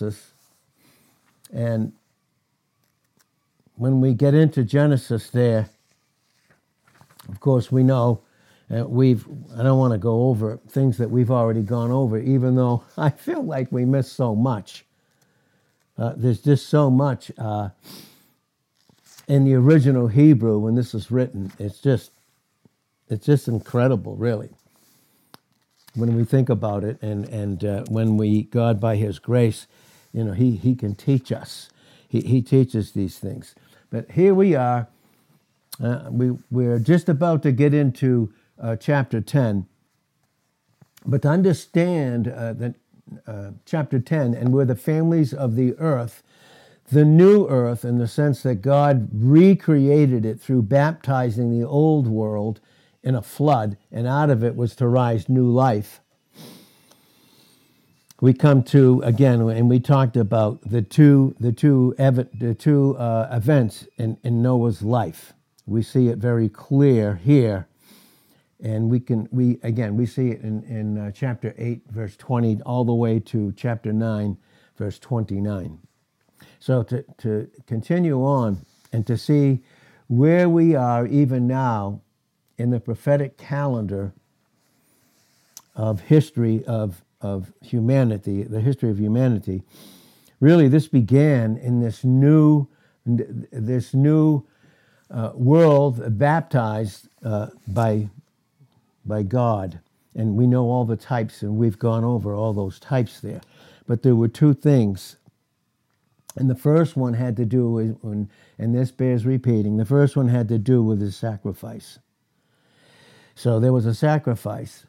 Genesis. And when we get into Genesis there, of course, we know uh, we've, I don't want to go over things that we've already gone over, even though I feel like we missed so much. Uh, there's just so much uh, in the original Hebrew when this is written. It's just, it's just incredible, really when we think about it and, and uh, when we, God by His grace, you know, He, he can teach us. He, he teaches these things. But here we are. Uh, we, we're just about to get into uh, chapter 10. But to understand uh, that uh, chapter 10, and we're the families of the earth, the new earth, in the sense that God recreated it through baptizing the old world in a flood, and out of it was to rise new life. We come to again, and we talked about the two the two the two uh, events in, in Noah's life. We see it very clear here, and we can we again we see it in in uh, chapter eight, verse twenty, all the way to chapter nine, verse twenty nine. So to to continue on and to see where we are even now in the prophetic calendar of history of, of humanity, the history of humanity, really this began in this new, this new uh, world baptized uh, by, by God. And we know all the types, and we've gone over all those types there. But there were two things. And the first one had to do with, and this bears repeating, the first one had to do with his sacrifice. So there was a sacrifice.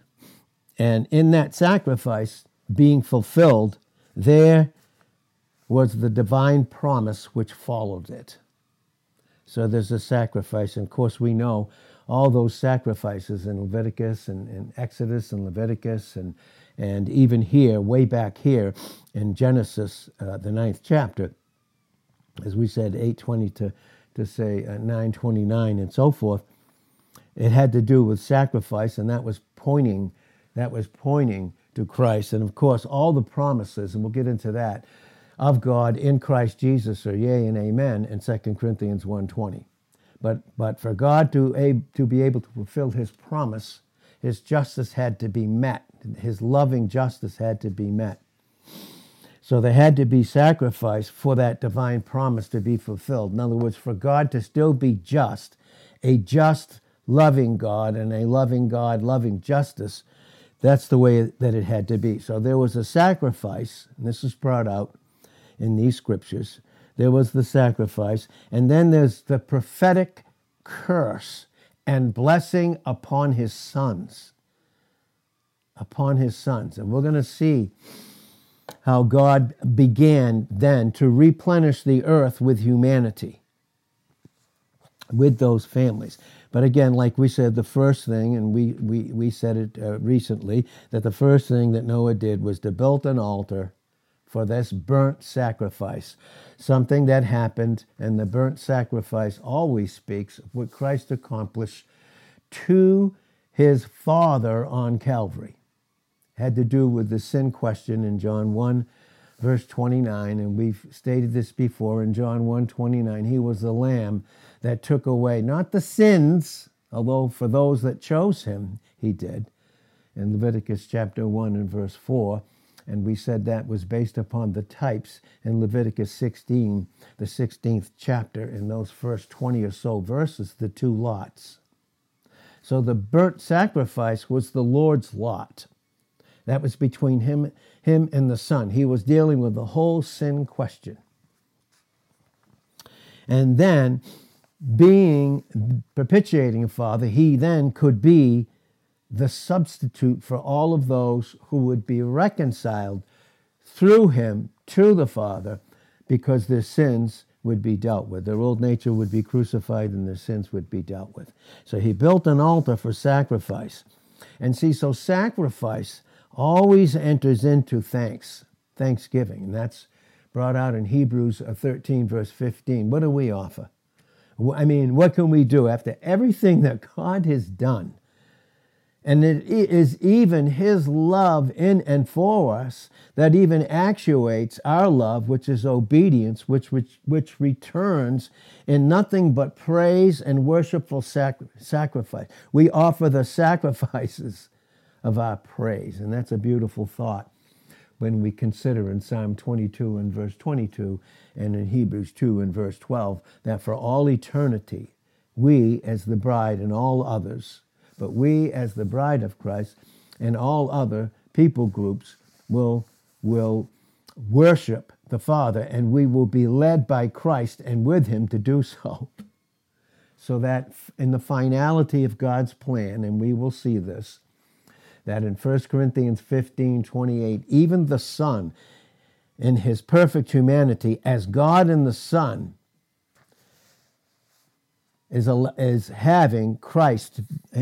And in that sacrifice being fulfilled, there was the divine promise which followed it. So there's a sacrifice. And of course, we know all those sacrifices in Leviticus and, and Exodus and Leviticus and, and even here, way back here in Genesis, uh, the ninth chapter, as we said, 820 to, to say uh, 929 and so forth it had to do with sacrifice, and that was pointing, that was pointing to Christ. And of course, all the promises, and we'll get into that, of God in Christ Jesus are yea and amen in 2 Corinthians 1.20. But, but for God to, a, to be able to fulfill his promise, his justice had to be met. His loving justice had to be met. So there had to be sacrifice for that divine promise to be fulfilled. In other words, for God to still be just, a just loving God and a loving God, loving justice. That's the way that it had to be. So there was a sacrifice, and this is brought out in these scriptures. There was the sacrifice, and then there's the prophetic curse and blessing upon his sons. Upon his sons. And we're going to see how God began then to replenish the earth with humanity, with those families. But again, like we said, the first thing, and we, we, we said it uh, recently, that the first thing that Noah did was to build an altar for this burnt sacrifice, something that happened, and the burnt sacrifice always speaks of what Christ accomplished to his Father on Calvary. Had to do with the sin question in John 1, verse 29, and we've stated this before in John 1 29. He was the Lamb that took away not the sins, although for those that chose him, he did, in Leviticus chapter 1 and verse 4. And we said that was based upon the types in Leviticus 16, the 16th chapter, in those first 20 or so verses, the two lots. So the burnt sacrifice was the Lord's lot. That was between him, him and the Son. He was dealing with the whole sin question. And then being propitiating a Father, he then could be the substitute for all of those who would be reconciled through him to the Father because their sins would be dealt with. Their old nature would be crucified and their sins would be dealt with. So he built an altar for sacrifice. And see, so sacrifice always enters into thanks, thanksgiving. And that's brought out in Hebrews uh, 13, verse 15. What do we offer? I mean, what can we do after everything that God has done? And it is even His love in and for us that even actuates our love, which is obedience, which, which, which returns in nothing but praise and worshipful sac- sacrifice. We offer the sacrifices of our praise. And that's a beautiful thought when we consider in Psalm 22 and verse 22 and in Hebrews 2 and verse 12 that for all eternity, we as the bride and all others, but we, as the bride of Christ, and all other people groups will, will worship the Father, and we will be led by Christ and with Him to do so. So that in the finality of God's plan, and we will see this, that in 1 Corinthians 15 28, even the Son, in his perfect humanity, as God in the Son, is, is having Christ,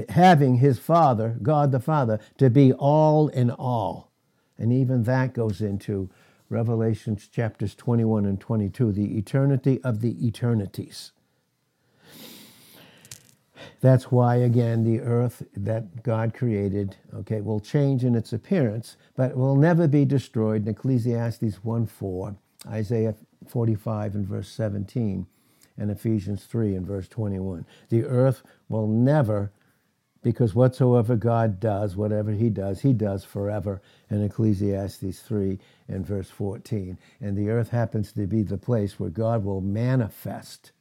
having his Father, God the Father, to be all in all. And even that goes into Revelations chapters 21 and 22, the eternity of the eternities. That's why, again, the earth that God created, okay, will change in its appearance, but will never be destroyed. In Ecclesiastes 1 4, Isaiah 45 and verse 17 and Ephesians 3 and verse 21. The earth will never, because whatsoever God does, whatever he does, he does forever in Ecclesiastes 3 and verse 14. And the earth happens to be the place where God will manifest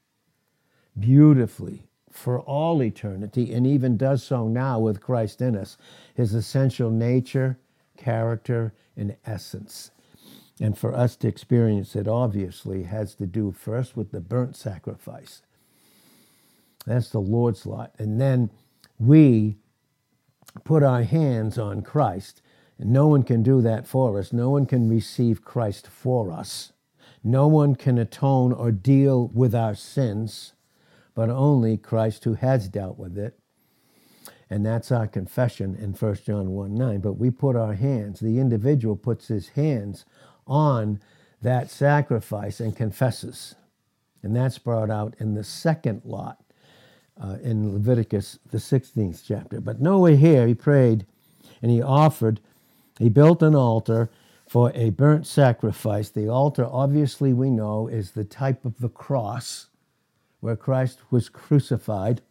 beautifully for all eternity and even does so now with Christ in us, his essential nature, character, and essence. And for us to experience it, obviously, has to do first with the burnt sacrifice. That's the Lord's lot. And then we put our hands on Christ. And no one can do that for us. No one can receive Christ for us. No one can atone or deal with our sins, but only Christ who has dealt with it. And that's our confession in 1 John 1 9. But we put our hands, the individual puts his hands on that sacrifice and confesses. And that's brought out in the second lot uh, in Leviticus, the 16th chapter. But Noah here, he prayed and he offered, he built an altar for a burnt sacrifice. The altar, obviously, we know, is the type of the cross where Christ was crucified.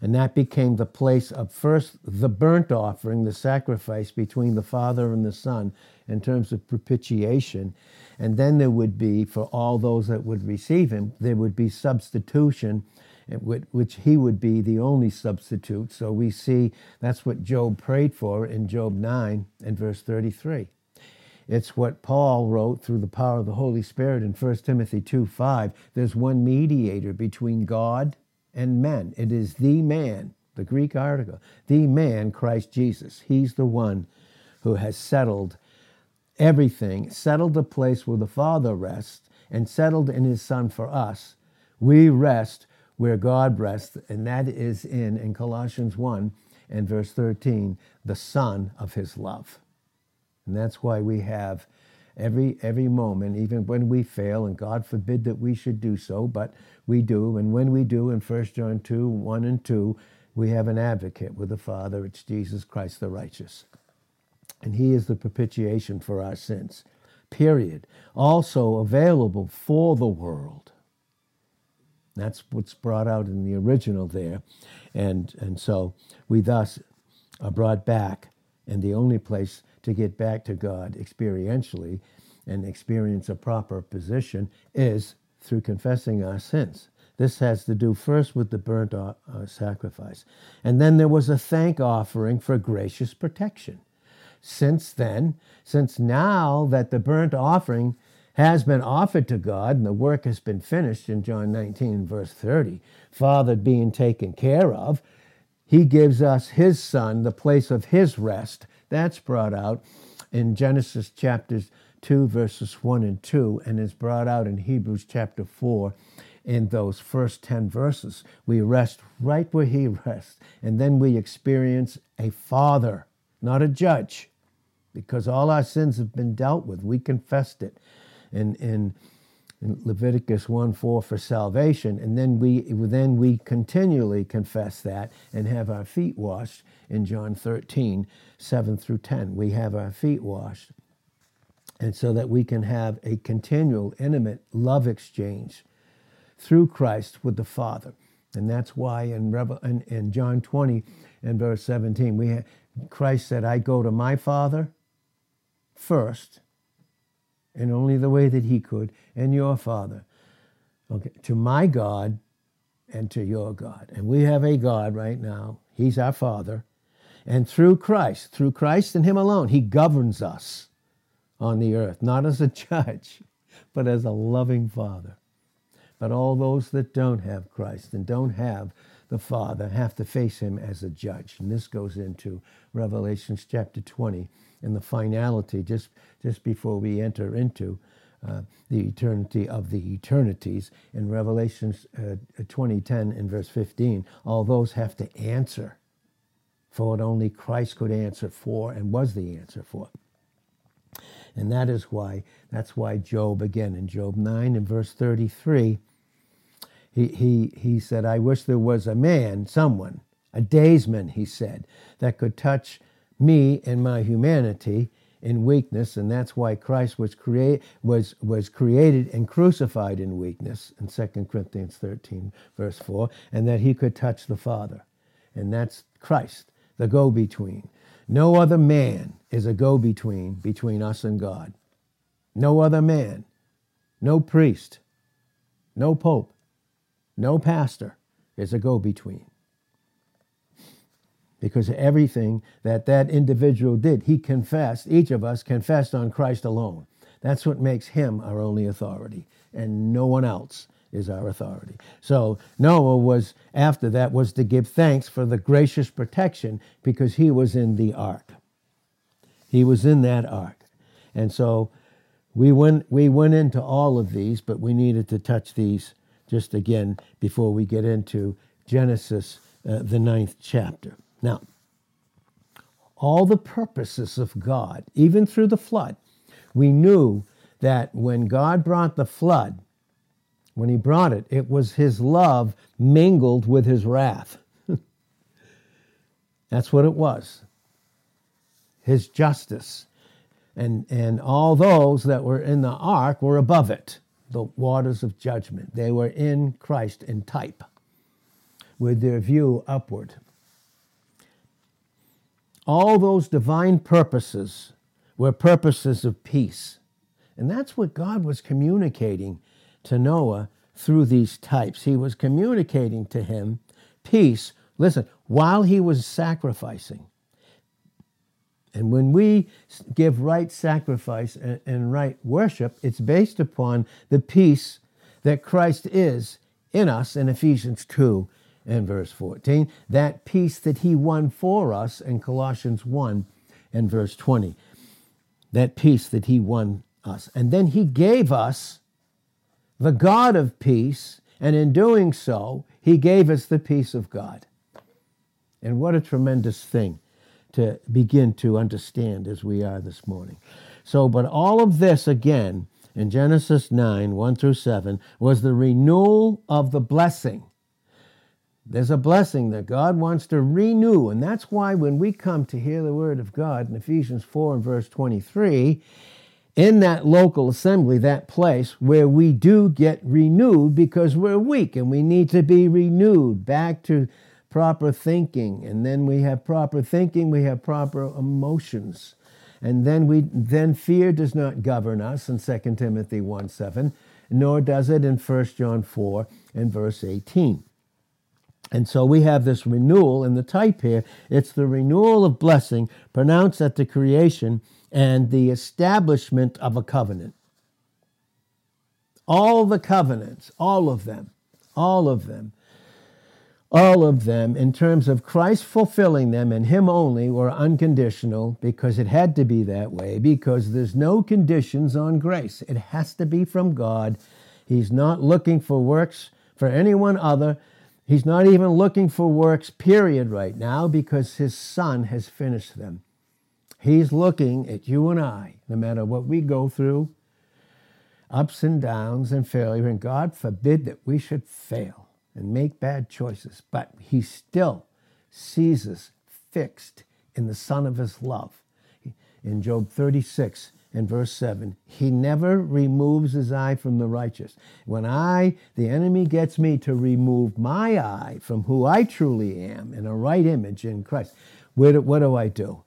And that became the place of first the burnt offering, the sacrifice between the Father and the Son in terms of propitiation. And then there would be, for all those that would receive him, there would be substitution, which he would be the only substitute. So we see that's what Job prayed for in Job 9 and verse 33. It's what Paul wrote through the power of the Holy Spirit in 1 Timothy 2 5. There's one mediator between God and men. It is the man, the Greek article, the man, Christ Jesus. He's the one who has settled everything, settled the place where the Father rests, and settled in his Son for us. We rest where God rests, and that is in, in Colossians 1 and verse 13, the Son of his love. And that's why we have every every moment, even when we fail, and God forbid that we should do so, but we do. And when we do, in 1 John 2, 1 and 2, we have an advocate with the Father. It's Jesus Christ the righteous. And he is the propitiation for our sins. Period. Also available for the world. That's what's brought out in the original there. And, and so we thus are brought back, and the only place to get back to God experientially and experience a proper position is through confessing our sins. This has to do first with the burnt uh, sacrifice. And then there was a thank offering for gracious protection. Since then, since now that the burnt offering has been offered to God and the work has been finished in John 19, verse 30, Father being taken care of, he gives us his son, the place of his rest. That's brought out in Genesis chapters 2, verses 1 and 2, and is brought out in Hebrews chapter 4 in those first 10 verses. We rest right where he rests, and then we experience a father, not a judge, because all our sins have been dealt with. We confessed it And in in Leviticus 1 4 for salvation, and then we then we continually confess that and have our feet washed in John 13, 7 through 10. We have our feet washed. And so that we can have a continual, intimate love exchange through Christ with the Father. And that's why in, Revel- in, in John 20 and verse 17, we ha- Christ said, I go to my Father first, and only the way that he could, and your Father. Okay, to my God and to your God. And we have a God right now. He's our Father. And through Christ, through Christ and Him alone, He governs us on the earth, not as a judge, but as a loving Father. But all those that don't have Christ and don't have the Father have to face Him as a judge. And this goes into Revelations chapter 20 and the finality, just, just before we enter into uh, the eternity of the eternities. In Revelation uh, 2010 and verse 15, all those have to answer for what only Christ could answer for and was the answer for. And that is why, that's why Job, again in Job 9 and verse 33, he, he, he said, I wish there was a man, someone, a daysman, he said, that could touch me and my humanity in weakness, and that's why Christ was, was, was created and crucified in weakness in 2 Corinthians 13, verse 4, and that he could touch the Father. And that's Christ, the go between. No other man is a go between between us and God. No other man, no priest, no pope, no pastor is a go between. Because everything that that individual did, he confessed, each of us confessed on Christ alone. That's what makes him our only authority, and no one else is our authority. So Noah was, after that, was to give thanks for the gracious protection because he was in the ark. He was in that ark. And so we went, we went into all of these, but we needed to touch these just again before we get into Genesis, uh, the ninth chapter. Now, all the purposes of God, even through the flood, we knew that when God brought the flood, when he brought it, it was his love mingled with his wrath. That's what it was. His justice. And, and all those that were in the ark were above it the waters of judgment. They were in Christ in type, with their view upward. All those divine purposes were purposes of peace. And that's what God was communicating to Noah through these types. He was communicating to him peace, listen, while he was sacrificing. And when we give right sacrifice and, and right worship, it's based upon the peace that Christ is in us in Ephesians 2 and verse 14. That peace that he won for us in Colossians 1 and verse 20. That peace that he won us. And then he gave us the God of peace, and in doing so, he gave us the peace of God. And what a tremendous thing to begin to understand as we are this morning. So, but all of this again in Genesis 9 1 through 7 was the renewal of the blessing. There's a blessing that God wants to renew, and that's why when we come to hear the word of God in Ephesians 4 and verse 23, in that local assembly, that place where we do get renewed because we're weak and we need to be renewed back to proper thinking. And then we have proper thinking, we have proper emotions. And then we then fear does not govern us in 2 Timothy 1 7, nor does it in 1 John 4 and verse 18. And so we have this renewal in the type here. It's the renewal of blessing pronounced at the creation and the establishment of a covenant. All the covenants, all of them, all of them, all of them, in terms of Christ fulfilling them and Him only, were unconditional because it had to be that way, because there's no conditions on grace. It has to be from God. He's not looking for works for anyone other He's not even looking for works, period, right now, because his son has finished them. He's looking at you and I, no matter what we go through. ups and downs and failure, and God forbid that we should fail and make bad choices. But He still sees us fixed in the Son of His love. In Job 36, in verse 7 he never removes his eye from the righteous. When i the enemy gets me to remove my eye from who i truly am in a right image in christ what do, what do i do?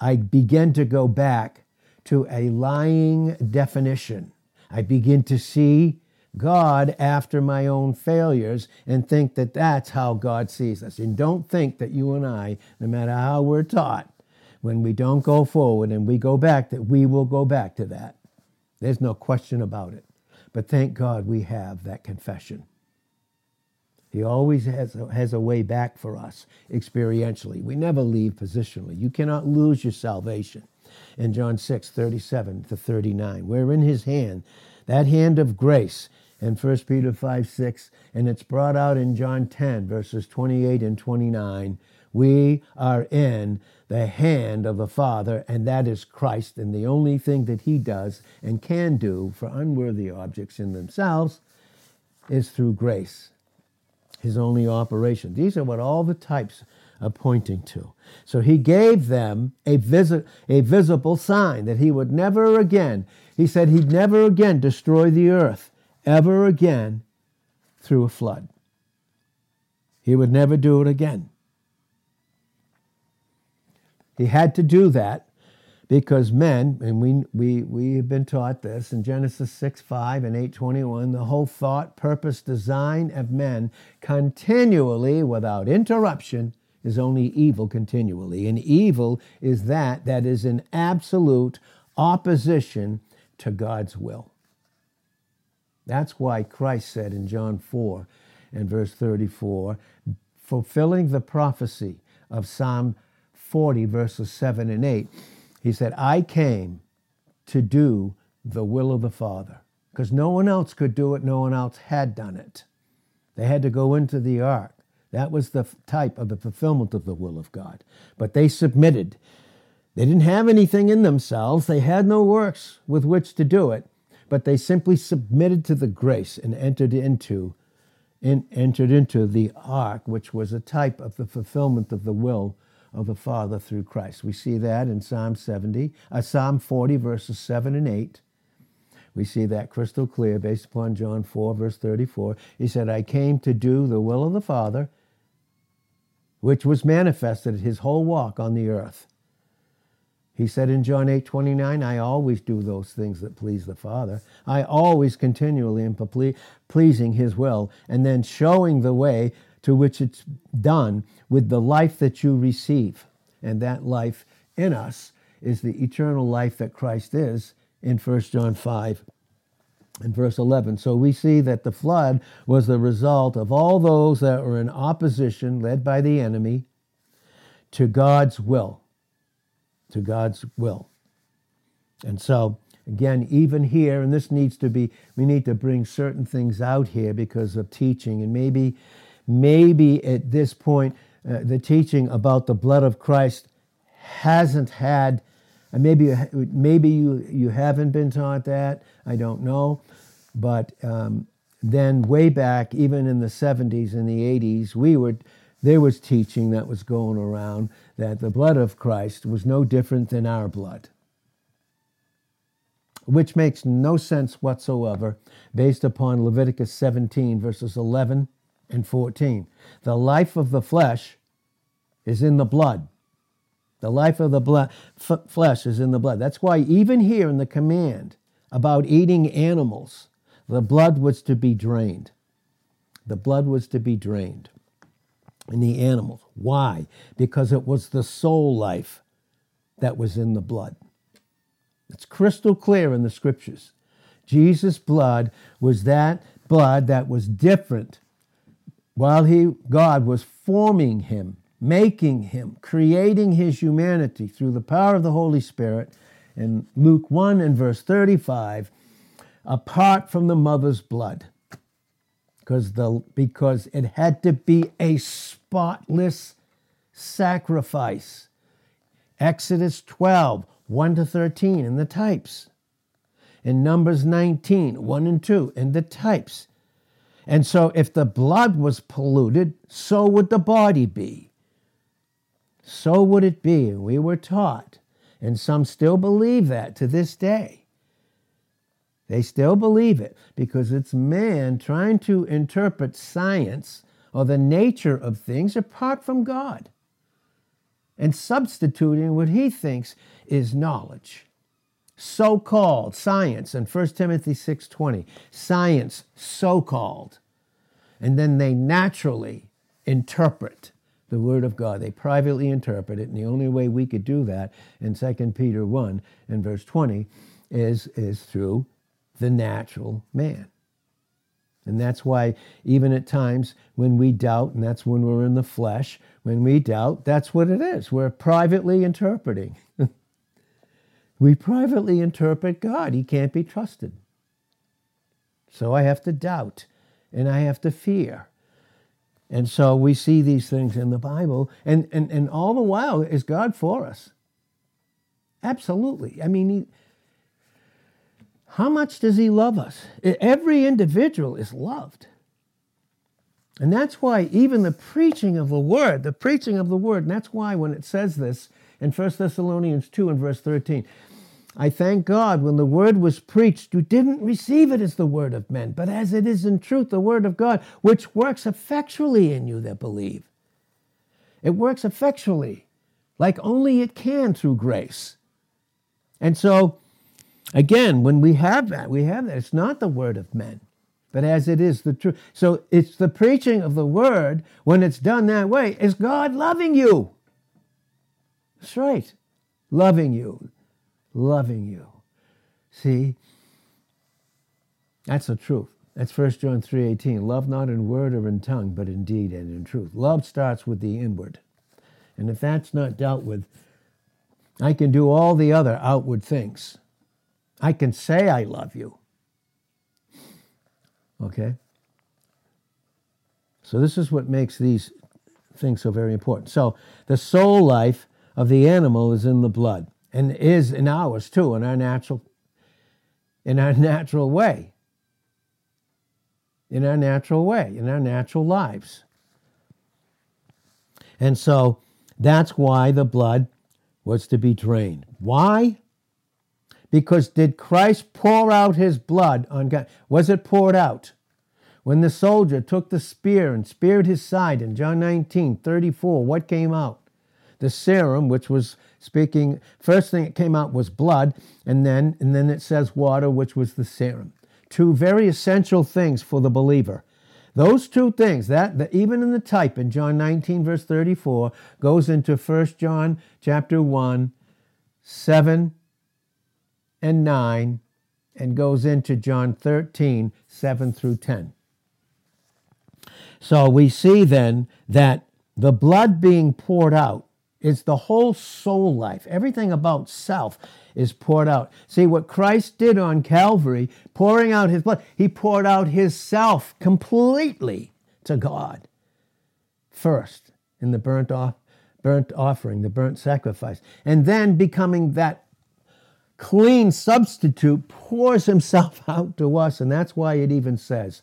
I begin to go back to a lying definition. I begin to see god after my own failures and think that that's how god sees us. And don't think that you and i no matter how we're taught when we don't go forward and we go back, that we will go back to that. There's no question about it. But thank God we have that confession. He always has a, has a way back for us experientially. We never leave positionally. You cannot lose your salvation. In John 6, 37 to 39, we're in his hand, that hand of grace in 1 Peter 5, 6, and it's brought out in John 10, verses 28 and 29. We are in the hand of the Father, and that is Christ. And the only thing that He does and can do for unworthy objects in themselves is through grace, His only operation. These are what all the types are pointing to. So He gave them a, visi- a visible sign that He would never again, He said He'd never again destroy the earth, ever again, through a flood. He would never do it again. He had to do that because men, and we, we, we have been taught this in Genesis 6 5 and 821, the whole thought, purpose, design of men continually, without interruption, is only evil continually. And evil is that that is in absolute opposition to God's will. That's why Christ said in John 4 and verse 34, fulfilling the prophecy of Psalm 40, verses 7 and 8, he said, I came to do the will of the Father. Because no one else could do it, no one else had done it. They had to go into the ark. That was the type of the fulfillment of the will of God. But they submitted. They didn't have anything in themselves, they had no works with which to do it, but they simply submitted to the grace and entered into in, entered into the ark, which was a type of the fulfillment of the will of the Father through Christ. We see that in Psalm 70, uh, Psalm 40, verses 7 and 8. We see that crystal clear based upon John 4, verse 34. He said, I came to do the will of the Father, which was manifested his whole walk on the earth. He said in John 8, 29, I always do those things that please the Father. I always continually am pleasing his will, and then showing the way to which it's done with the life that you receive. And that life in us is the eternal life that Christ is in 1 John 5 and verse 11. So we see that the flood was the result of all those that were in opposition, led by the enemy, to God's will. To God's will. And so, again, even here, and this needs to be, we need to bring certain things out here because of teaching, and maybe maybe at this point, uh, the teaching about the blood of Christ hasn't had, uh, maybe, maybe you, you haven't been taught that, I don't know. But um, then, way back, even in the 70s and the 80s, we were, there was teaching that was going around that the blood of Christ was no different than our blood which makes no sense whatsoever based upon Leviticus 17, verses 11 and 14. The life of the flesh is in the blood. The life of the blood, f- flesh is in the blood. That's why, even here in the command about eating animals, the blood was to be drained. The blood was to be drained in the animals. Why? Because it was the soul life that was in the blood. It's crystal clear in the scriptures. Jesus' blood was that blood that was different while he, God was forming him, making him, creating his humanity through the power of the Holy Spirit, in Luke 1 and verse 35, apart from the mother's blood. Because, the, because it had to be a spotless sacrifice. Exodus 12, 1 to 13 in the types. in Numbers 19, 1 and 2, in the types. And so if the blood was polluted, so would the body be. So would it be. We were taught, and some still believe that to this day. They still believe it because it's man trying to interpret science or the nature of things apart from God and substituting what he thinks is knowledge so-called science in 1 timothy 6.20 science so-called and then they naturally interpret the word of god they privately interpret it and the only way we could do that in 2 peter 1 and verse 20 is, is through the natural man and that's why, even at times when we doubt, and that's when we're in the flesh, when we doubt, that's what it is. We're privately interpreting. we privately interpret God. He can't be trusted. So I have to doubt and I have to fear. And so we see these things in the Bible. And, and, and all the while, is God for us? Absolutely. I mean, he, how much does he love us? Every individual is loved. And that's why even the preaching of the word, the preaching of the word, and that's why when it says this in 1 Thessalonians 2 and verse 13, I thank God when the word was preached, you didn't receive it as the word of men, but as it is in truth the word of God, which works effectually in you that believe. It works effectually, like only it can through grace. And so Again, when we have that, we have that. It's not the word of men, but as it is the truth. So it's the preaching of the word, when it's done that way, is God loving you. That's right. Loving you. Loving you. See? That's the truth. That's 1 John 3:18. Love not in word or in tongue, but in deed and in truth. Love starts with the inward. And if that's not dealt with, I can do all the other outward things. I can say I love you. Okay? So, this is what makes these things so very important. So, the soul life of the animal is in the blood and is in ours too, in our natural, in our natural way. In our natural way, in our natural lives. And so that's why the blood was to be drained. Why? Because did Christ pour out his blood on God? Was it poured out? When the soldier took the spear and speared his side in John 19 34, what came out? The serum, which was speaking, first thing that came out was blood, and then, and then it says water, which was the serum. Two very essential things for the believer. Those two things, that, that even in the type in John 19, verse 34, goes into 1 John chapter 1, 7 and 9 and goes into John 13, 7 through 10. So we see then that the blood being poured out is the whole soul life. Everything about self is poured out. See what Christ did on Calvary, pouring out his blood, he poured out his self completely to God first in the burnt off burnt offering, the burnt sacrifice, and then becoming that clean substitute pours himself out to us. And that's why it even says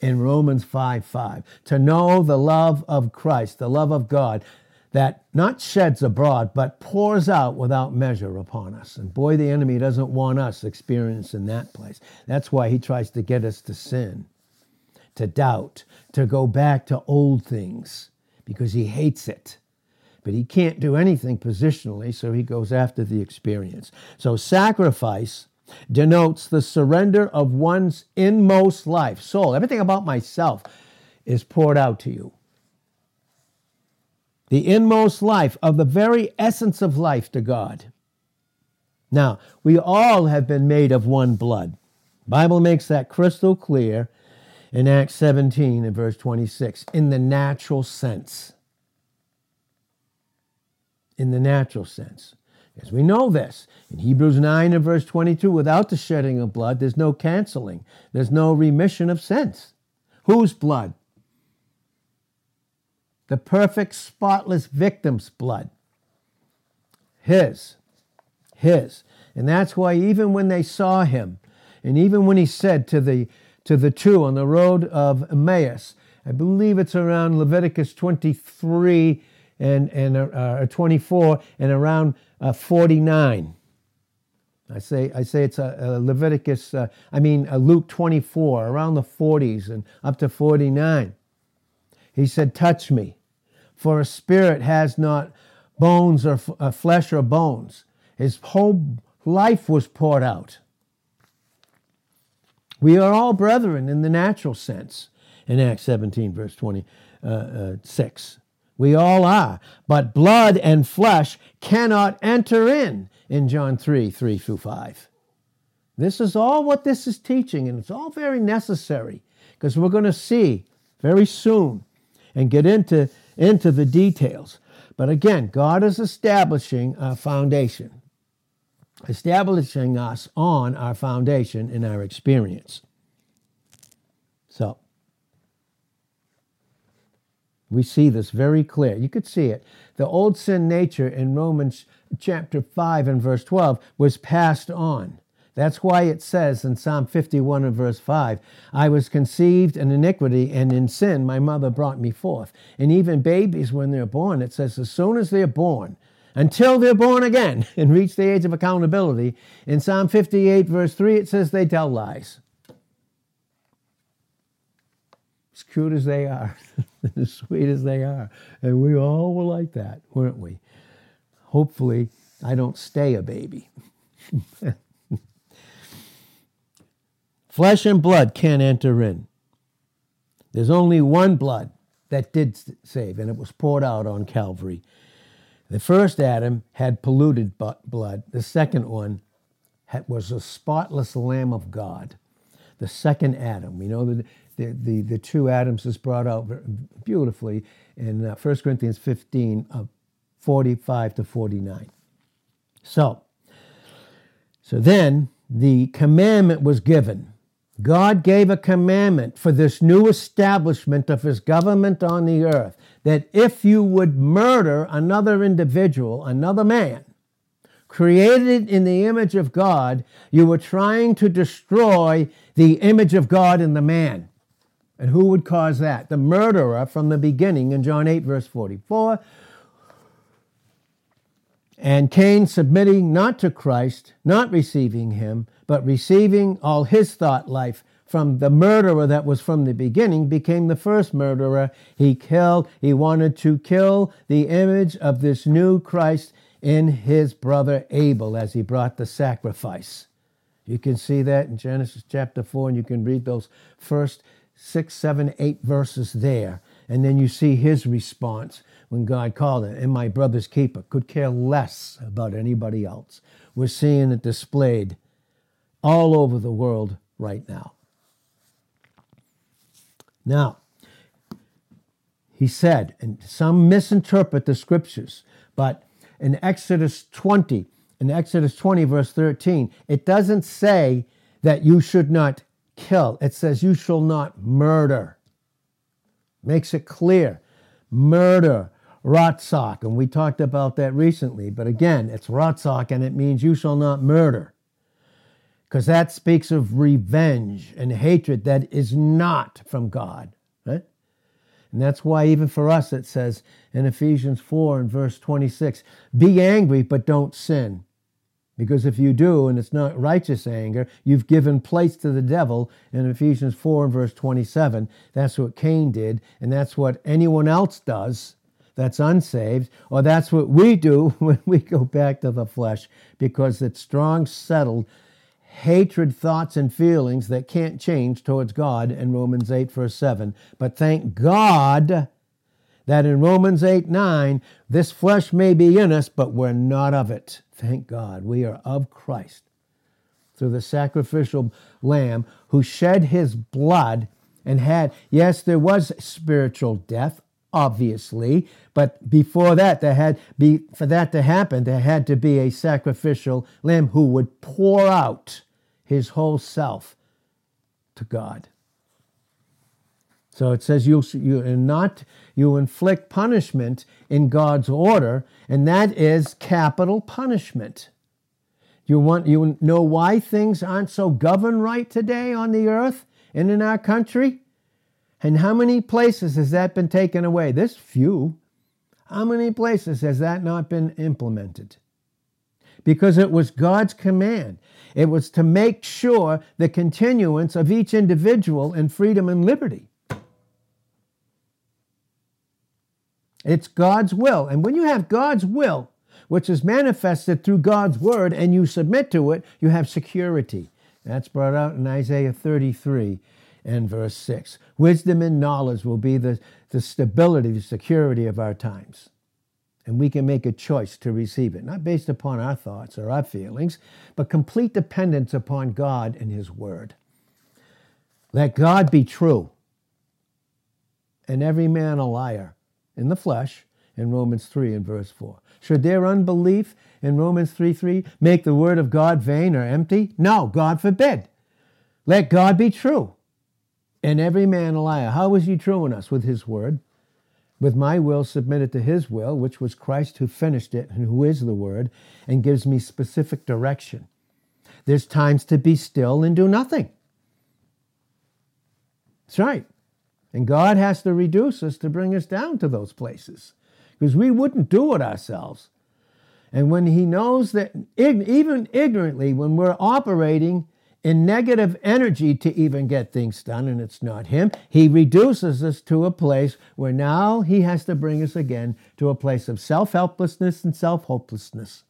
in Romans 5 5 to know the love of Christ, the love of God that not sheds abroad, but pours out without measure upon us. And boy, the enemy doesn't want us experiencing that place. That's why he tries to get us to sin, to doubt, to go back to old things, because he hates it but he can't do anything positionally, so he goes after the experience. So sacrifice denotes the surrender of one's inmost life, soul. Everything about myself is poured out to you. The inmost life of the very essence of life to God. Now, we all have been made of one blood. Bible makes that crystal clear in Acts 17 and verse 26 in the natural sense in the natural sense. As we know this, in Hebrews 9 and verse 22, without the shedding of blood, there's no canceling, there's no remission of sins. Whose blood? The perfect, spotless victim's blood. His. His. And that's why even when they saw him And even when he said to the to the two on the road of Emmaus, I believe it's around Leviticus 23 and and uh, 24 and around uh, 49. I say I say it's a, a Leviticus. Uh, I mean Luke 24, around the 40s and up to 49. He said, "Touch me, for a spirit has not bones or uh, flesh or bones." His whole life was poured out. We are all brethren in the natural sense in Acts 17, verse 26. Uh, uh, we all are. But blood and flesh cannot enter in in John 3 3 through 5. This is all what this is teaching, and it's all very necessary because we're going to see very soon and get into, into the details. But again, God is establishing a foundation, establishing us on our foundation in our experience. So, we see this very clear. You could see it. The old sin nature in Romans chapter 5 and verse 12 was passed on. That's why it says in Psalm 51 and verse 5, I was conceived in iniquity, and in sin my mother brought me forth. And even babies, when they're born, it says, as soon as they're born, until they're born again and reach the age of accountability, in Psalm 58, verse 3, it says they tell lies. As cute as they are. as sweet as they are. And we all were like that, weren't we? Hopefully, I don't stay a baby. Flesh and blood can't enter in. There's only one blood that did save, and it was poured out on Calvary. The first Adam had polluted blood. The second one was a spotless Lamb of God. The second Adam. We know that the, the, the two Adams is brought out beautifully in uh, 1 Corinthians 15, uh, 45 to 49. So, so then the commandment was given. God gave a commandment for this new establishment of his government on the earth that if you would murder another individual, another man, created in the image of God, you were trying to destroy the image of God in the man. And who would cause that? The murderer from the beginning in John 8, verse 44. And Cain submitting not to Christ, not receiving him, but receiving all his thought life from the murderer that was from the beginning, became the first murderer. He killed, he wanted to kill the image of this new Christ in his brother Abel as he brought the sacrifice. You can see that in Genesis chapter 4, and you can read those first six, seven, eight verses there. And then you see his response when God called it, and my brother's keeper could care less about anybody else. We're seeing it displayed all over the world right now. Now, he said, and some misinterpret the scriptures, but in Exodus 20, in Exodus 20, verse 13, it doesn't say that you should not kill. It says, You shall not murder. Makes it clear. Murder, Ratzak. And we talked about that recently. But again, it's Ratzak and it means you shall not murder. Because that speaks of revenge and hatred that is not from God. Right? And that's why, even for us, it says in Ephesians 4 and verse 26 be angry, but don't sin. Because if you do, and it's not righteous anger, you've given place to the devil in Ephesians 4 and verse 27. That's what Cain did, and that's what anyone else does that's unsaved, or that's what we do when we go back to the flesh, because it's strong, settled hatred, thoughts, and feelings that can't change towards God in Romans 8, verse 7. But thank God that in Romans 8 9, this flesh may be in us, but we're not of it. Thank God. We are of Christ through the sacrificial lamb who shed his blood and had, yes, there was spiritual death, obviously, but before that, there had be for that to happen, there had to be a sacrificial lamb who would pour out his whole self to God. So it says you you not you inflict punishment in God's order, and that is capital punishment. You want you know why things aren't so governed right today on the earth and in our country? And how many places has that been taken away? This few. How many places has that not been implemented? Because it was God's command. It was to make sure the continuance of each individual in freedom and liberty. It's God's will. And when you have God's will, which is manifested through God's word, and you submit to it, you have security. That's brought out in Isaiah 33 and verse 6. Wisdom and knowledge will be the, the stability, the security of our times. And we can make a choice to receive it, not based upon our thoughts or our feelings, but complete dependence upon God and His Word. Let God be true, and every man a liar in the flesh, in Romans 3 and verse 4. Should their unbelief in Romans 3 3 make the word of God vain or empty? No, God forbid. Let God be true and every man a liar. How was he true in us? With his word. With my will submitted to his will, which was Christ who finished it and who is the word and gives me specific direction. There's times to be still and do nothing. That's right. And God has to reduce us to bring us down to those places because we wouldn't do it ourselves. And when He knows that, even ignorantly, when we're operating in negative energy to even get things done, and it's not Him, He reduces us to a place where now He has to bring us again to a place of self helplessness and self hopelessness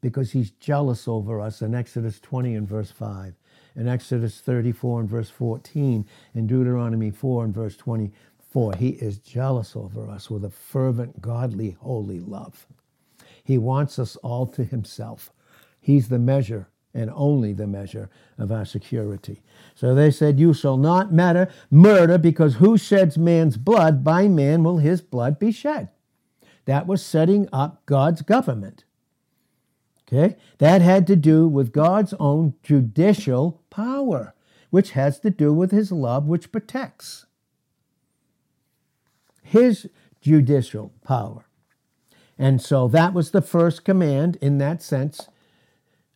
because He's jealous over us in Exodus 20 and verse 5 in Exodus 34 and verse 14, in Deuteronomy 4 and verse 24. He is jealous over us with a fervent, godly, holy love. He wants us all to himself. He's the measure and only the measure of our security. So they said, You shall not matter murder, because who sheds man's blood, by man will his blood be shed. That was setting up God's government. Okay? That had to do with God's own judicial power, which has to do with his love, which protects. His judicial power. And so that was the first command in that sense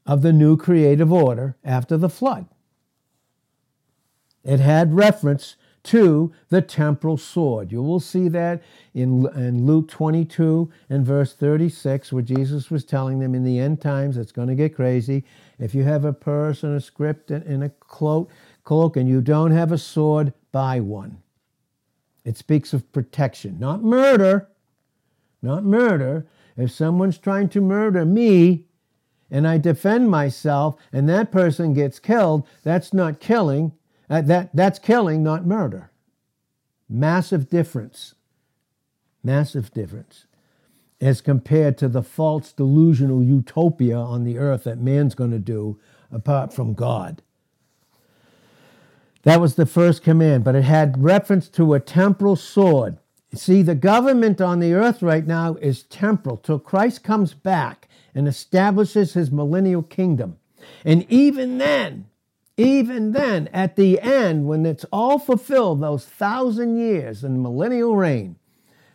of the new creative order after the flood. It had reference to the temporal sword. You will see that in, in Luke 22 and verse 36, where Jesus was telling them in the end times it's going to get crazy. If you have a purse and a script and a cloak, cloak and you don't have a sword, buy one. It speaks of protection, not murder. Not murder. If someone's trying to murder me and I defend myself and that person gets killed, that's not killing, uh, that, that's killing, not murder. Massive difference. Massive difference. As compared to the false delusional utopia on the earth that man's going to do apart from God. That was the first command, but it had reference to a temporal sword. See, the government on the earth right now is temporal till Christ comes back and establishes his millennial kingdom. And even then, even then, at the end, when it's all fulfilled, those thousand years in millennial reign,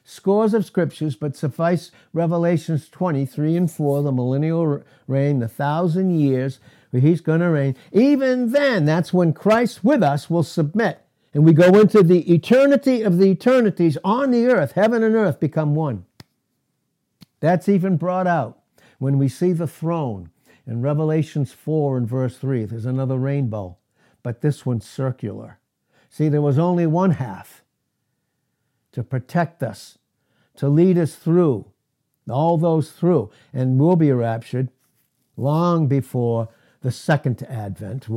scores of scriptures, but suffice Revelations 23 and 4, the millennial reign, the thousand years where he's going to reign. Even then, that's when Christ with us will submit. And we go into the eternity of the eternities on the earth. Heaven and earth become one. That's even brought out when we see the throne in Revelations 4 and verse 3, there's another rainbow, but this one's circular. See, there was only one half to protect us, to lead us through, all those through, and we'll be raptured long before the second advent,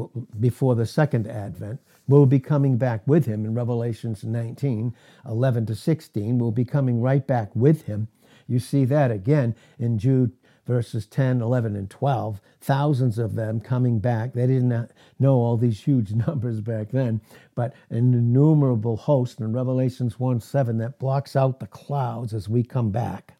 before the second advent. We'll be coming back with him in Revelations 19, 11 to 16. We'll be coming right back with him. You see that again in Jude verses 10, 11, and 12, thousands of them coming back. They didn't know all these huge numbers back then, but an innumerable host in Revelations 1 7 that blocks out the clouds as we come back.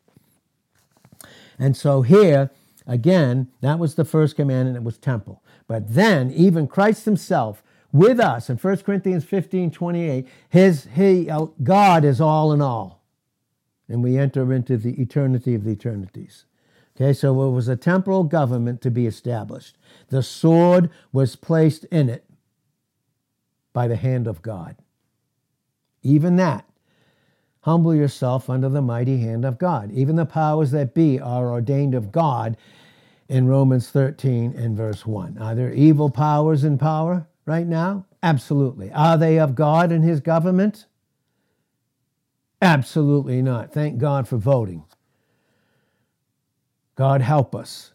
And so here, again, that was the first command, and it was temple. But then, even Christ himself, with us in 1 Corinthians 15 28, his, he, uh, God is all in all. And we enter into the eternity of the eternities Okay, so it was a temporal government to be established. The sword was placed in it by the hand of God. Even that, humble yourself under the mighty hand of God. Even the powers that be are ordained of God in Romans 13 and verse 1. Are there evil powers in power right now? Absolutely. Are they of God and his government? Absolutely not. Thank God for voting. God help us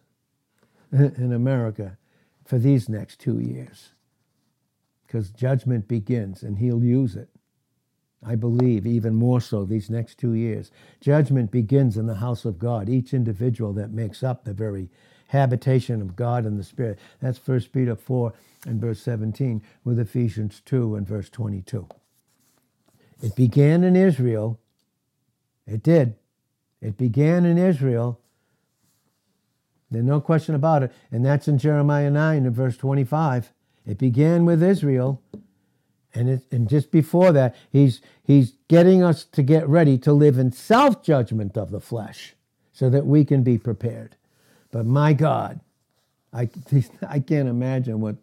in America for these next two years because judgment begins and he'll use it. I believe even more so these next two years. Judgment begins in the house of God, each individual that makes up the very habitation of God and the Spirit. That's 1 Peter 4 and verse 17 with Ephesians 2 and verse 22. It began in Israel. It did. It began in Israel there's no question about it. And that's in Jeremiah 9 and verse 25. It began with Israel. And, it, and just before that, he's, he's getting us to get ready to live in self judgment of the flesh so that we can be prepared. But my God, I, I can't imagine what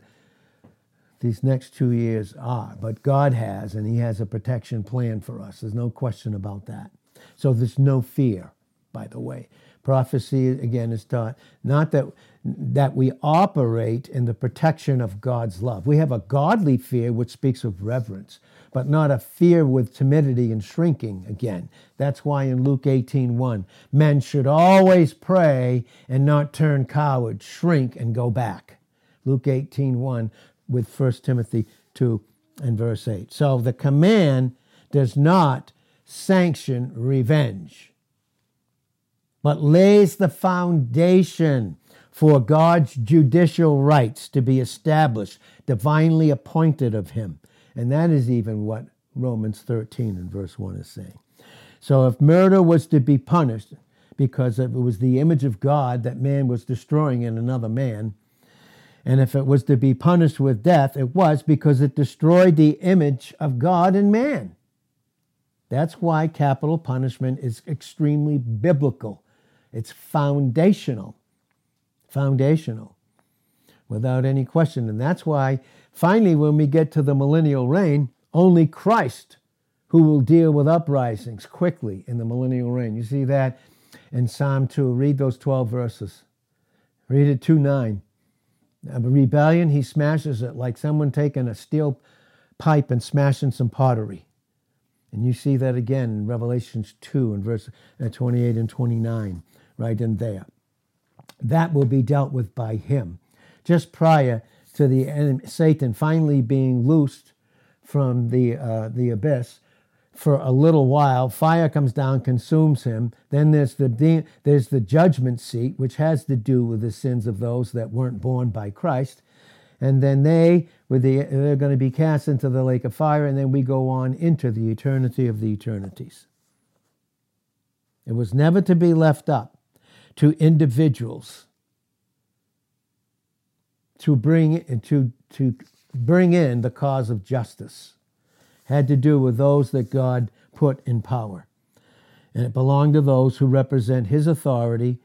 these next two years are. But God has, and He has a protection plan for us. There's no question about that. So there's no fear, by the way. Prophecy, again, is taught not that, that we operate in the protection of God's love. We have a godly fear which speaks of reverence, but not a fear with timidity and shrinking again. That's why in Luke 18 1, men should always pray and not turn coward, shrink, and go back. Luke 18 1 with 1 Timothy 2 and verse 8. So the command does not sanction revenge but lays the foundation for God's judicial rights to be established, divinely appointed of Him. And that is even what Romans 13 and verse 1 is saying. So if murder was to be punished because it was the image of God that man was destroying in another man, and if it was to be punished with death, it was because it destroyed the image of God in man. That's why capital punishment is extremely biblical. It's foundational. Foundational. Without any question. And that's why finally, when we get to the millennial reign, only Christ who will deal with uprisings quickly in the millennial reign. You see that in Psalm 2. Read those 12 verses. Read it 2 9. A rebellion, he smashes it like someone taking a steel pipe and smashing some pottery. And you see that again in Revelations 2 and verse uh, 28 and 29 right in there. That will be dealt with by him. Just prior to the enemy, Satan finally being loosed from the, uh, the abyss for a little while, fire comes down, consumes him. Then there's the, there's the judgment seat, which has to do with the sins of those that weren't born by Christ. And then they, with the, they're going to be cast into the lake of fire, and then we go on into the eternity of the eternities. It was never to be left up to individuals to bring to to bring in the cause of justice had to do with those that God put in power. And it belonged to those who represent his authority,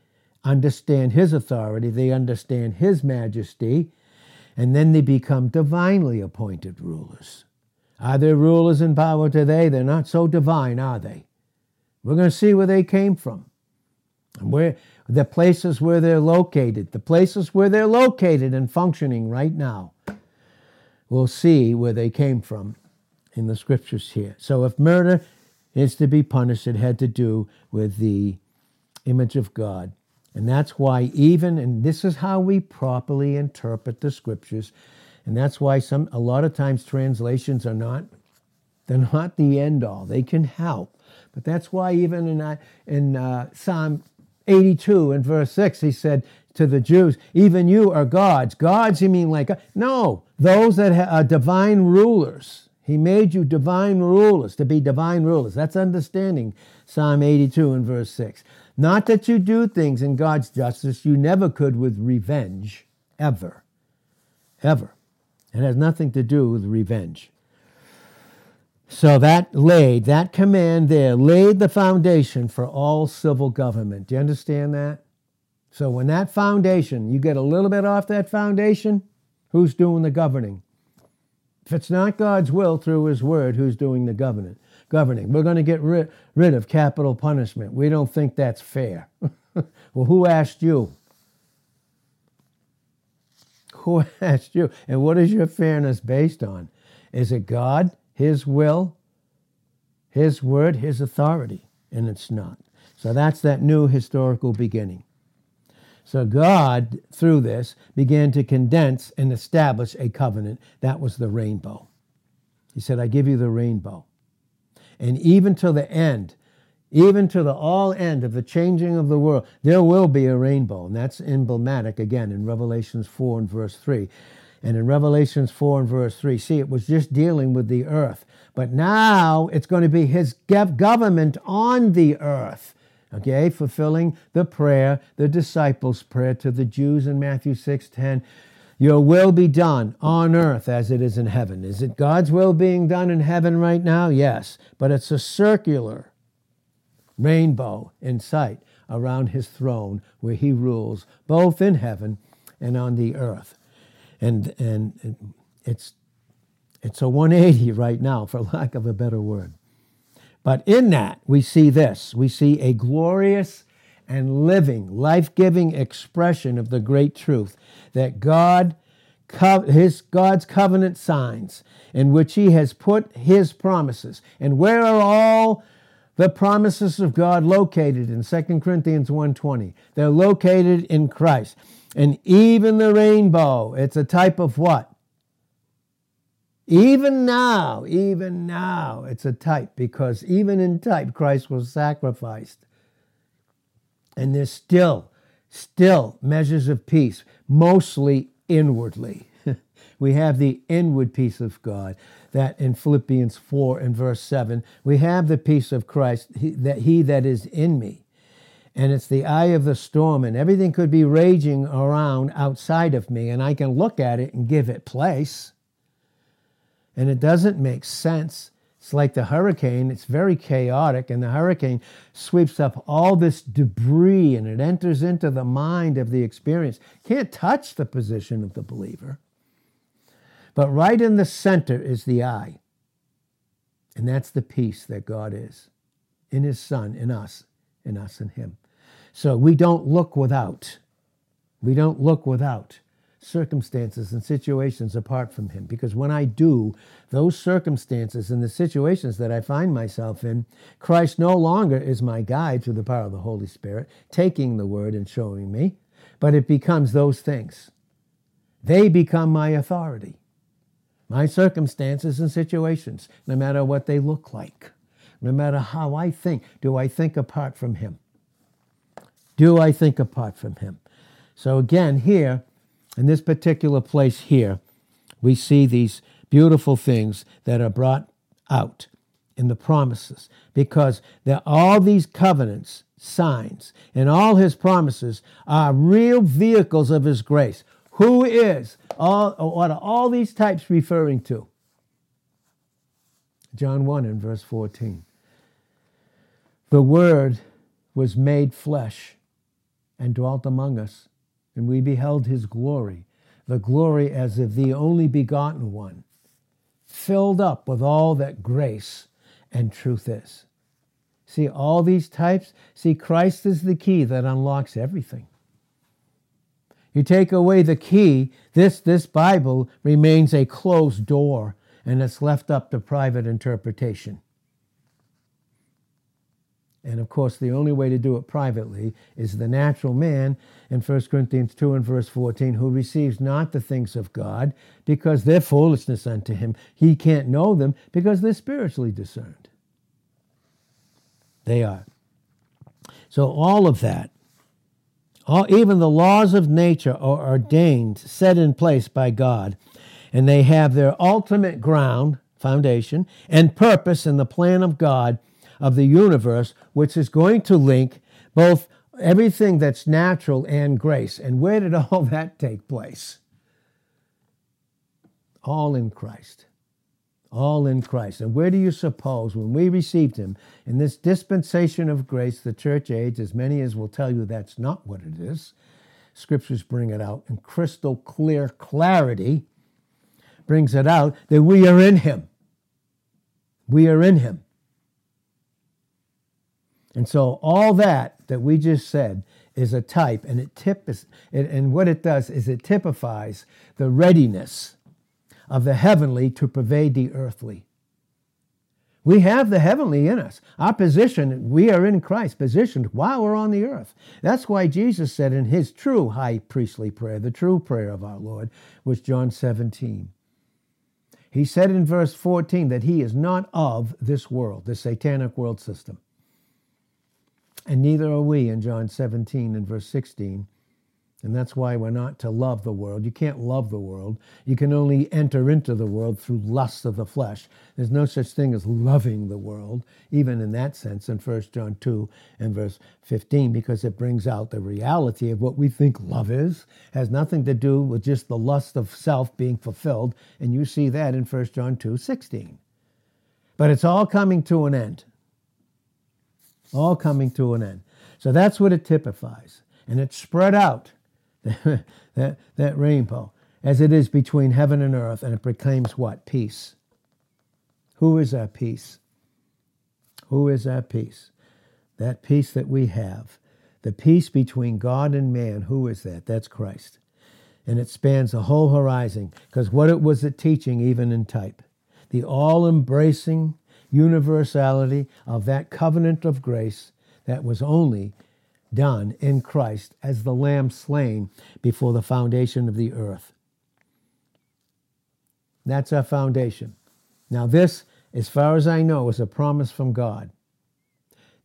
understand his authority, they understand his majesty, and then they become divinely appointed rulers. Are there rulers in power today? They're not so divine, are they? We're going to see where they came from. Where the places where they're located, the places where they're located and functioning right now. We'll see where they came from in the scriptures here. So if murder is to be punished, it had to do with the image of God. And that's why even and this is how we properly interpret the scriptures. And that's why some a lot of times translations are not they're not the end all. They can help. But that's why even in, uh, in uh, Psalm 82 and verse 6, he said to the Jews, Even you are gods. Gods, you mean like, no, those that are divine rulers. He made you divine rulers, to be divine rulers. That's understanding Psalm 82 and verse 6. Not that you do things in God's justice you never could with revenge, ever. Ever. It has nothing to do with revenge. So that laid, that command there, laid the foundation for all civil government. Do you understand that? So when that foundation, you get a little bit off that foundation, who's doing the governing? If it's not God's will through his word, who's doing the governing? Governing. We're going to get rid, rid of capital punishment. We don't think that's fair. well, who asked you? Who asked you? And what is your fairness based on? Is it God, His will, His word, His authority? And it's not. So that's that new historical beginning. So God, through this, began to condense and establish a covenant. That was the rainbow. He said, I give you the rainbow. And even to the end, even to the all end of the changing of the world, there will be a rainbow. And that's emblematic again in Revelations 4 and verse 3. And in Revelations 4 and verse 3, see, it was just dealing with the earth. But now it's going to be his government on the earth okay, fulfilling the prayer, the disciples' prayer to the Jews in Matthew 6 10. Your will be done on earth as it is in heaven. Is it God's will being done in heaven right now? Yes, but it's a circular rainbow in sight around his throne where he rules both in heaven and on the earth. And, and it's, it's a 180 right now, for lack of a better word. But in that, we see this we see a glorious and living, life giving expression of the great truth that God, his God's covenant signs, in which he has put his promises. And where are all the promises of God located in 2 Corinthians 1:20? They're located in Christ. And even the rainbow, it's a type of what? Even now, even now, it's a type because even in type, Christ was sacrificed. And there's still, still measures of peace, mostly inwardly. we have the inward peace of God that in Philippians 4 and verse 7, we have the peace of Christ, he, that he that is in me. And it's the eye of the storm, and everything could be raging around outside of me, and I can look at it and give it place and it doesn't make sense. It's like the hurricane, it's very chaotic, and the hurricane sweeps up all this debris and it enters into the mind of the experience. Can't touch the position of the believer. But right in the center is the eye. And that's the peace that God is in His Son, in us, in us and Him. So we don't look without. We don't look without circumstances and situations apart from Him. Because when I do, those circumstances and the situations that I find myself in, Christ no longer is my guide through the power of the Holy Spirit, taking the word and showing me, but it becomes those things. They become my authority. My circumstances and situations, no matter what they look like, no matter how I think. Do I think apart from Him? Do I think apart from Him? So again, here, in this particular place here, we see these beautiful things that are brought out in the promises because there all these covenants, signs, and all his promises are real vehicles of his grace. Who is all what are all these types referring to? John 1 and verse 14. The word was made flesh and dwelt among us and we beheld his glory, the glory as of the only begotten one, filled up with all that grace and truth is. See, all these types, see, Christ is the key that unlocks everything. You take away the key, this, this Bible remains a closed door and it's left up to private interpretation. And of course, the only way to do it privately is the natural man in 1 Corinthians 2 and verse 14, who receives not the things of God because they're foolishness unto him. He can't know them because they're spiritually discerned. They are. So, all of that, all, even the laws of nature are ordained, set in place by God, and they have their ultimate ground, foundation, and purpose in the plan of God of the universe, which is going to link both everything that's natural and grace. And where did all that take place? All in Christ. All in Christ. And where do you suppose, when we received him in this dispensation of grace, the church age, as many as will tell you that's not what it is, scriptures bring it out in crystal clear clarity, brings it out that we are in him. We are in him. And so all that that we just said is a type, and it tip is, and what it does is it typifies the readiness of the heavenly to pervade the earthly. We have the heavenly in us. Our position, we are in Christ, positioned while we're on the earth. That's why Jesus said in his true high priestly prayer, the true prayer of our Lord, was John 17. He said in verse 14 that he is not of this world, the satanic world system. And neither are we in John 17 and verse 16. And that's why we're not to love the world. You can't love the world. You can only enter into the world through lust of the flesh. There's no such thing as loving the world, even in that sense in 1 John 2 and verse 15, because it brings out the reality of what we think love is. It has nothing to do with just the lust of self being fulfilled. And you see that in 1 John 2 16. But it's all coming to an end. All coming to an end. So that's what it typifies. And it's spread out that, that rainbow, as it is between heaven and earth, and it proclaims what? Peace. Who is our peace? Who is our peace? That peace that we have. The peace between God and man, who is that? That's Christ. And it spans the whole horizon, because what it was it teaching, even in type? The all embracing universality of that covenant of grace that was only done in Christ as the lamb slain before the foundation of the earth. That's our foundation. Now, this, as far as I know, is a promise from God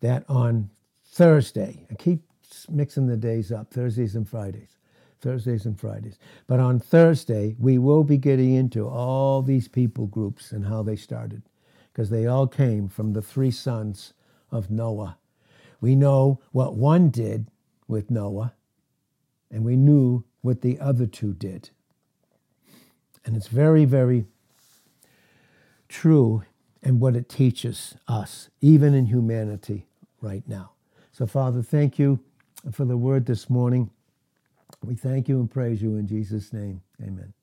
that on Thursday, I keep mixing the days up, Thursdays and Fridays, Thursdays and Fridays. But on Thursday, we will be getting into all these people groups and how they started, because they all came from the three sons of Noah we know what one did with Noah, and we knew what the other two did. And it's very, very true in what it teaches us, even in humanity right now. So, Father, thank you for the word this morning. We thank you and praise you in Jesus' name. Amen.